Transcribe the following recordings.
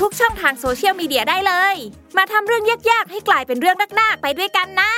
ทุกช่องทางโซเชียลมีเดียได้เลย มาทำเรื่องยากๆ ให้กลายเป็นเรื่องนากๆไปด้วยกันนะ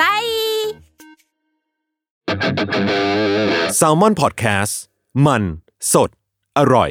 bye Salmon Podcast มัน สด อร่อย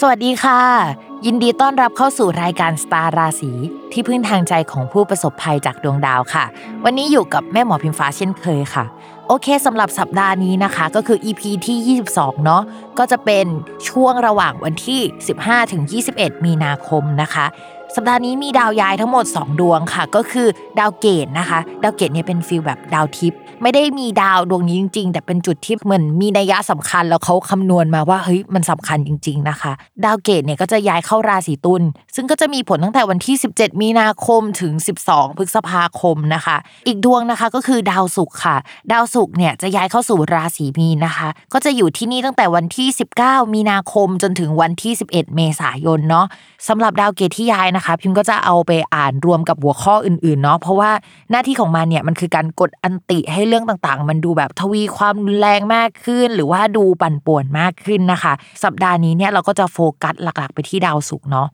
สวัสดีค่ะ ยินดีต้อนรับเข้าสู่รายการสตาร์ราศีที่พึ่งทางใจของผู้ประสบภัยจากดวงดาวค่ะ วันนี้อยู่กับแม่หมอพิมฟ้าเช่นเคยค่ะ โอเคสำหรับสัปดาห์นี้นะคะ ก็คือ EP ที่ 22 เนาะก็จะเป็นช่วงระหว่างวันที่ 15ถึง21 มีนาคมนะคะ สัปดาห์นี้มีดาวย้ายทั้งหมด 2 ดวงค่ะ ก็คือดาวเกตุนะคะ ดาวเกตุเนี่ยเป็น feel แบบดาวทิพย์ ไม่ได้มีดาวดวงนี้จริง ๆ แต่เป็นจุดที่เหมือนมีนัยยะสำคัญแล้วเขาคำนวณมาว่าเฮ้ยมันสำคัญจริง ๆนะคะ ดาวเกตุเนี่ยก็จะย้ายเข้าราศีตุลซึ่งก็จะมีผลตั้งแต่วันที่ 17 มีนาคมถึง 12 พฤษภาคมนะคะ อีกดวงนะคะก็คือดาวศุกร์ค่ะ ดาวศุกร์เนี่ยจะย้ายเข้าสู่ราศีมีนนะคะ ก็จะอยู่ที่นี่ตั้งแต่วันที่ 19 มีนาคมจนถึงวันที่ 11 เมษายนเนาะสำหรับดาวเกตที่ย้ายนะคะ พิมก็จะเอาไปอ่านรวมกับหัวข้ออื่นๆเนาะเพราะว่าหน้าที่ของมันเนี่ยมันคือการกดอันติให้เรื่องต่างๆ มันดูแบบทวีความรุนแรงมากขึ้น หรือว่าดูปั่นป่วนมากขึ้นนะคะ สัปดาห์นี้เนี่ยเราก็จะโฟกัสหลักๆ ไปที่ดาวศุกร์เนาะ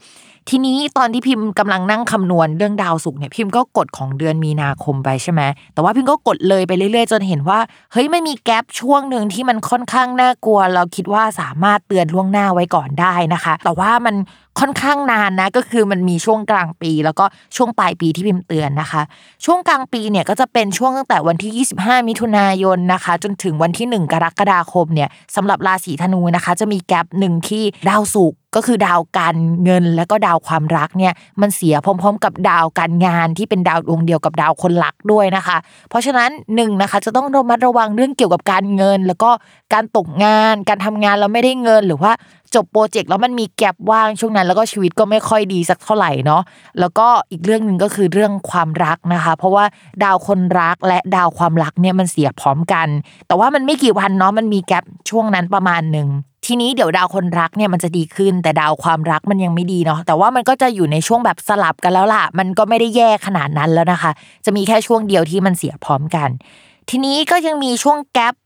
ทีนี้ตอนที่พิมพ์กำลังนั่งคำนวณเรื่องดาวศุกร์เนี่ยพิมพ์ก็กดของเดือนมีนาคมไปใช่ไหมแต่ว่าพิมพ์ก็กดเลยไปเรื่อยๆ จนเห็นว่าเฮ้ยไม่มีแกลบช่วงหนึ่งที่มันค่อนข้างน่ากลัว เราคิดว่าสามารถเตือนล่วงหน้าไว้ก่อนได้นะคะ แต่ว่ามันค่อนข้างนานนะก็คือมันมีช่วงกลางปี แล้วก็ช่วงปลายปีที่พิมพ์เตือนนะคะ ช่วงกลางปีเนี่ยก็จะเป็นช่วงตั้งแต่วันที่25มิถุนายนนะคะ จนถึงวันที่ 1 กรกฎาคมเนี่ยสำหรับราศีธนูนะคะ จะมีแกลบหนึ่งที่ดาวศุกร์ก็คือดาวการเงินและก็ดาวความรักเนี่ยมันเสียพร้อม ๆ กับดาวการงานที่เป็นดาวดวงเดียวกับดาวคนรักด้วยนะคะ เพราะฉะนั้นหนึ่งนะคะจะต้องระมัดระวังเรื่องเกี่ยวกับการเงิน แล้วก็การตกงาน การทำงานแล้วไม่ได้เงินหรือว่า จบโปรเจกต์แล้วมันมีแกลบว่างช่วงนั้น แล้วก็ชีวิตก็ไม่ค่อยดีสักเท่าไหร่เนาะแล้วก็อีกเรื่องหนึ่งก็คือเรื่องความรักนะคะ เพราะว่าดาวคนรักและดาวความรักเนี่ยมันเสียพร้อมกัน แต่ว่ามันไม่กี่วันเนาะมันมีแกลบช่วงนั้นประมาณหนึ่งทีนี้เดี๋ยวดาวคนรักเนี่ยมันจะดีขึ้น แต่ดาวความรักมันยังไม่ดีเนาะแต่ว่ามันก็จะอยู่ในช่วงแบบสลับกันแล้วล่ะ มันก็ไม่ได้แย่ขนาดนั้นแล้วนะคะ จะมีแค่ช่วงเดียวที่มันเสียพร้อมกัน ทีนี้ก็ยังมีช่วงแกลบ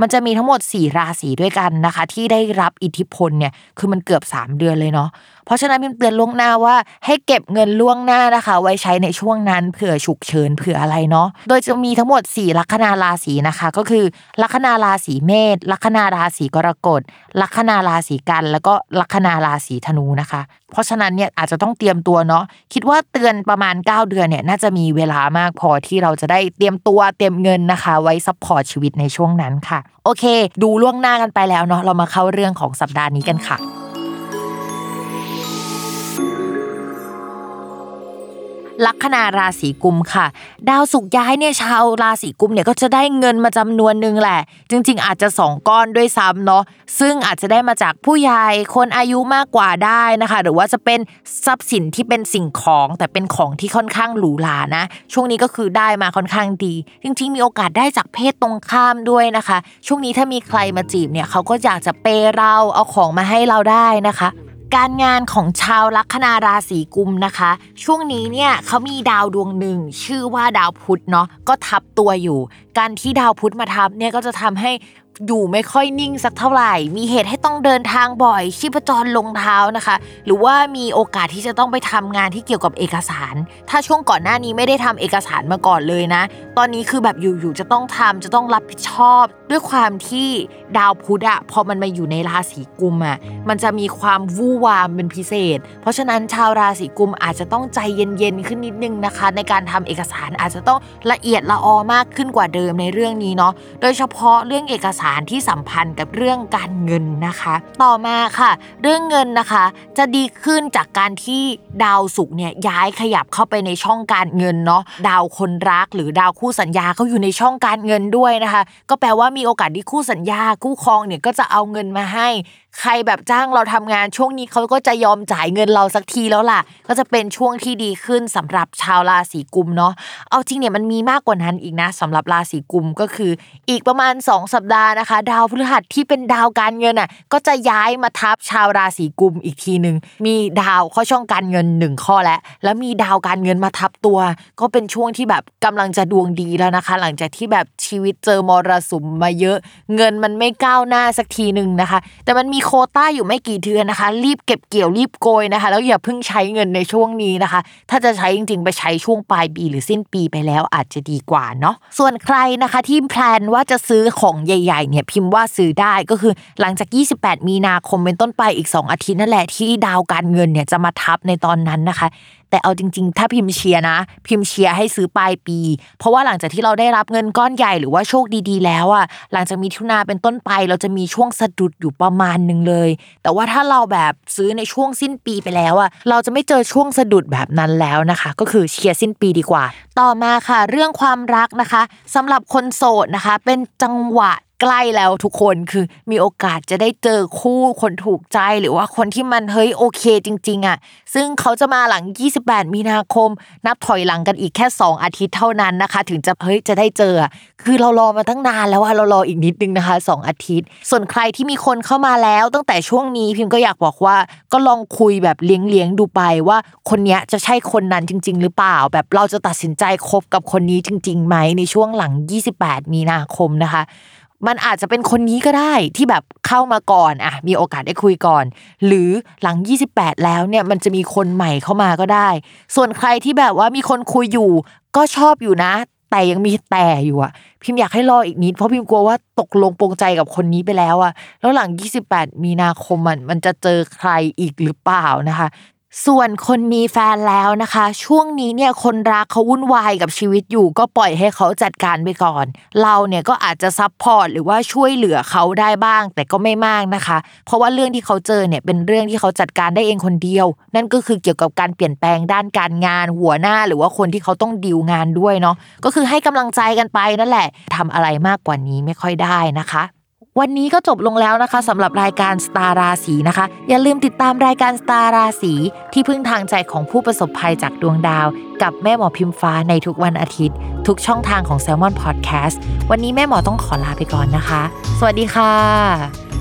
มันจะมีทั้งหมด 4 ราศีด้วยกันนะคะ ที่ได้รับอิทธิพลเนี่ยคือมันเกือบ 3 เดือนเลยเนาะเพราะฉะนั้นพิมเตือนล่วงหน้าว่าให้เก็บเงินล่วงหน้านะคะ ไว้ใช้ในช่วงนั้นเผื่อฉุกเฉินเผื่ออะไรเนาะโดยจะมีทั้งหมด 4 ลัคนาราศีนะคะ ก็คือลัคนาราศีเมษลัคนาราศีกรกฎลัคนาราศีกันย์ แล้วก็ลัคนาราศีธนูนะคะ เพราะฉะนั้นเนี่ยอาจจะต้องเตรียมตัวเนาะคิดว่าเตือนประมาณ 9 เดือนเนี่ยน่าจะมีเวลามากพอที่เราจะได้เตรียมตัวเตรียมเงินนะคะ ไว้ support ชีวิตในช่วงนั้นค่ะ โอเค ดูล่วงหน้ากันไปแล้วเนาะเรามาเข้าเรื่องของสัปดาห์นี้กันค่ะ ลัคนาราศีกุมค่ะ ดาวสุกย้ายเนี่ยชาวราศีกุมเนี่ยก็จะได้เงินมาจำนวนหนึ่งแหละ จริง ๆ อาจจะ 2 ก้อนด้วยซ้ำเนาะซึ่งอาจจะได้มาจากผู้ใหญ่คนอายุมากกว่าได้นะคะ หรือว่าจะเป็นทรัพย์สินที่เป็นสิ่งของแต่เป็นของที่ค่อนข้างหรูหรานะ ช่วงนี้ก็คือได้มาค่อนข้างดี จริง ๆ มีโอกาสได้จากเพศตรงข้ามด้วยนะคะ ช่วงนี้ถ้ามีใครมาจีบเนี่ยเขาก็อยากจะเปย์เราเอาของมาให้เราได้นะคะ การงานของชาวลัคนาราศีกุมนะคะ ช่วงนี้เนี่ยเขามีดาวดวงหนึ่ง ชื่อว่าดาวพุธเนาะก็ทับตัวอยู่ การที่ดาวพุธมาทับเนี่ยก็จะทำให้อยู่ไม่ค่อยนิ่งสักเท่าไหร่ มีเหตุให้ต้องเดินทางบ่อย ชีพจรลงเท้านะคะ หรือว่ามีโอกาสที่จะต้องไปทำงานที่เกี่ยวกับเอกสาร ถ้าช่วงก่อนหน้านี้ไม่ได้ทำเอกสารมาก่อนเลยนะ ตอนนี้คือแบบอยู่ๆจะต้องทำจะต้องรับผิดชอบ ด้วยความที่ ดาวพุธอะพอมันมาอยู่ในราศีกุมอะมันจะมีความวู่วามเป็นพิเศษ เพราะฉะนั้นชาวราศีกุมอาจจะต้องใจเย็นๆขึ้นนิดนึงนะคะ ในการทำเอกสารอาจจะต้องละเอียดละออมากขึ้นกว่าเดิมในเรื่องนี้เนาะโดยเฉพาะเรื่องเอกสารที่สัมพันธ์กับเรื่องการเงินนะคะ ต่อมาค่ะ เรื่องเงินนะคะ จะดีขึ้นจากการที่ดาวศุกร์เนี่ยย้ายขยับเข้าไปในช่องการเงินเนาะดาวคนรักหรือดาวคู่สัญญาเขาอยู่ในช่องการเงินด้วยนะคะ ก็แปลว่ามีโอกาสที่คู่สัญญาคู่ครองเนี่ยก็จะเอาเงินมาให้ ใครแบบจ้างเราทำงานช่วงนี้เขาก็จะยอมจ่ายเงินเราสักทีแล้วล่ะ ก็จะเป็นช่วงที่ดีขึ้นสำหรับชาวราศีกุมเนาะเอาจริงเนี่ยมันมีมากกว่านั้นอีกนะสำหรับราศีกุมก็คือ อีกประมาณ 2 สัปดาห์นะคะ ดาวพฤหัสที่เป็นดาวการเงินอะก็จะย้ายมาทับชาวราศีกุมอีกทีหนึ่งมีดาวข้อช่องการเงินหนึ่งข้อแล้วแล้วมีดาวการเงินมาทับตัว ก็เป็นช่วงที่แบบกำลังจะดวงดีแล้วนะคะ หลังจากที่แบบชีวิตเจอมรสุมมาเยอะ เงินมันไม่ก้าวหน้าสักทีหนึ่งนะคะ แต่มันมีโคต้าอยู่ไม่กี่เดือนนะคะ รีบเก็บเกี่ยวรีบโกยนะคะ แล้วอย่าเพิ่งใช้เงินในช่วงนี้นะคะ ถ้าจะใช้จริงๆ ไปใช้ช่วงปลายปีหรือสิ้นปีไปแล้วอาจจะดีกว่าเนาะส่วนใครนะคะที่แพลนว่าจะซื้อของใหญ่ๆเนี่ยพิมพ์ว่าซื้อได้ก็คือหลังจาก 28 มีนาคมเป็นต้นไปอีก 2 อาทิตย์นั่นแหละที่ดาวการเงินเนี่ยจะมาทับในตอนนั้นนะคะ แต่เอาจริง ๆ ถ้าพิมพ์เชียร์นะ พิมพ์เชียร์ให้ซื้อปลายปี เพราะว่าหลังจากที่เราได้รับเงินก้อนใหญ่หรือว่าโชคดีๆ แล้วอะหลังจากมีทุนาเป็นต้นไป เราจะมีช่วงสะดุดอยู่ประมาณหนึ่งเลย แต่ว่าถ้าเราแบบซื้อในช่วงสิ้นปีไปแล้วอะเราจะไม่เจอช่วงสะดุดแบบนั้นแล้วนะคะ ก็คือเชียร์สิ้นปีดีกว่า ต่อมาค่ะ เรื่องความรักนะคะสำหรับคนโสดนะคะ เป็นจังหวะ ใกล้แล้วทุกคนคือมีโอกาสจะได้เจอคู่คนถูกใจหรือว่าคนที่มันเฮ้ยโอเคจริง ๆอะซึ่งเขาจะมาหลัง 28 มีนาคม นับถอยหลังกันอีกแค่ 2 อาทิตย์เท่านั้นนะคะ ถึงจะเฮ้ยจะได้เจอ คือเรารอมาตั้งนานแล้วอะเรารออีกนิดนึงนะคะ 2 อาทิตย์ ส่วนใครที่มีคนเข้ามาแล้วตั้งแต่ช่วงนี้พิมก็อยากบอกว่าก็ลองคุยแบบเลี้ยงๆดูไปว่าคนเนี้ยจะใช่คนนั้นจริง ๆ หรือเปล่า แบบเราจะตัดสินใจคบกับคนนี้จริงๆไหมในช่วงหลัง 28 มีนาคมนะคะ มันอาจจะเป็นคนนี้ก็ได้ที่แบบเข้ามาก่อนอะมีโอกาสได้คุยก่อน หรือหลัง 28 แล้วเนี่ยมันจะมีคนใหม่เข้ามาก็ได้ ส่วนใครที่แบบว่ามีคนคุยอยู่ ก็ชอบอยู่นะ แต่ยังมีแต่อยู่อะพิมพ์อยากให้รออีกนิดเพราะพิมพ์กลัวว่าตกลงปรงใจกับคนนี้ไปแล้วอะแล้วหลัง 28 มีนาคมมันมันจะเจอใครอีกหรือเปล่านะคะ ส่วนคนมีแฟนแล้วนะคะ ช่วงนี้เนี่ยคนรักเขาวุ่นวายกับชีวิตอยู่ ก็ปล่อยให้เขาจัดการไปก่อน เราเนี่ยก็อาจจะซับพอร์ตหรือว่าช่วยเหลือเขาได้บ้าง แต่ก็ไม่มากนะคะ เพราะว่าเรื่องที่เขาเจอเนี่ยเป็นเรื่องที่เขาจัดการได้เองคนเดียว นั่นก็คือเกี่ยวกับการเปลี่ยนแปลงด้านการงาน หัวหน้าหรือว่าคนที่เขาต้องดีลงานด้วยเนาะก็คือให้กำลังใจกันไปนั่นแหละทำอะไรมากกว่านี้ไม่ค่อยได้นะคะ วันนี้ก็จบลงแล้วนะคะสำหรับรายการสตาราสีนะคะ อย่าลืมติดตามรายการสตาราสีที่พึ่งทางใจของผู้ประสบภัยจากดวงดาว กับแม่หมอพิมฟ้าในทุกวันอาทิตย์ ทุกช่องทางของ s ซ l m o n Podcast วันนี้แม่หมอต้องขอลาไปก่อนนะคะ สวัสดีค่ะ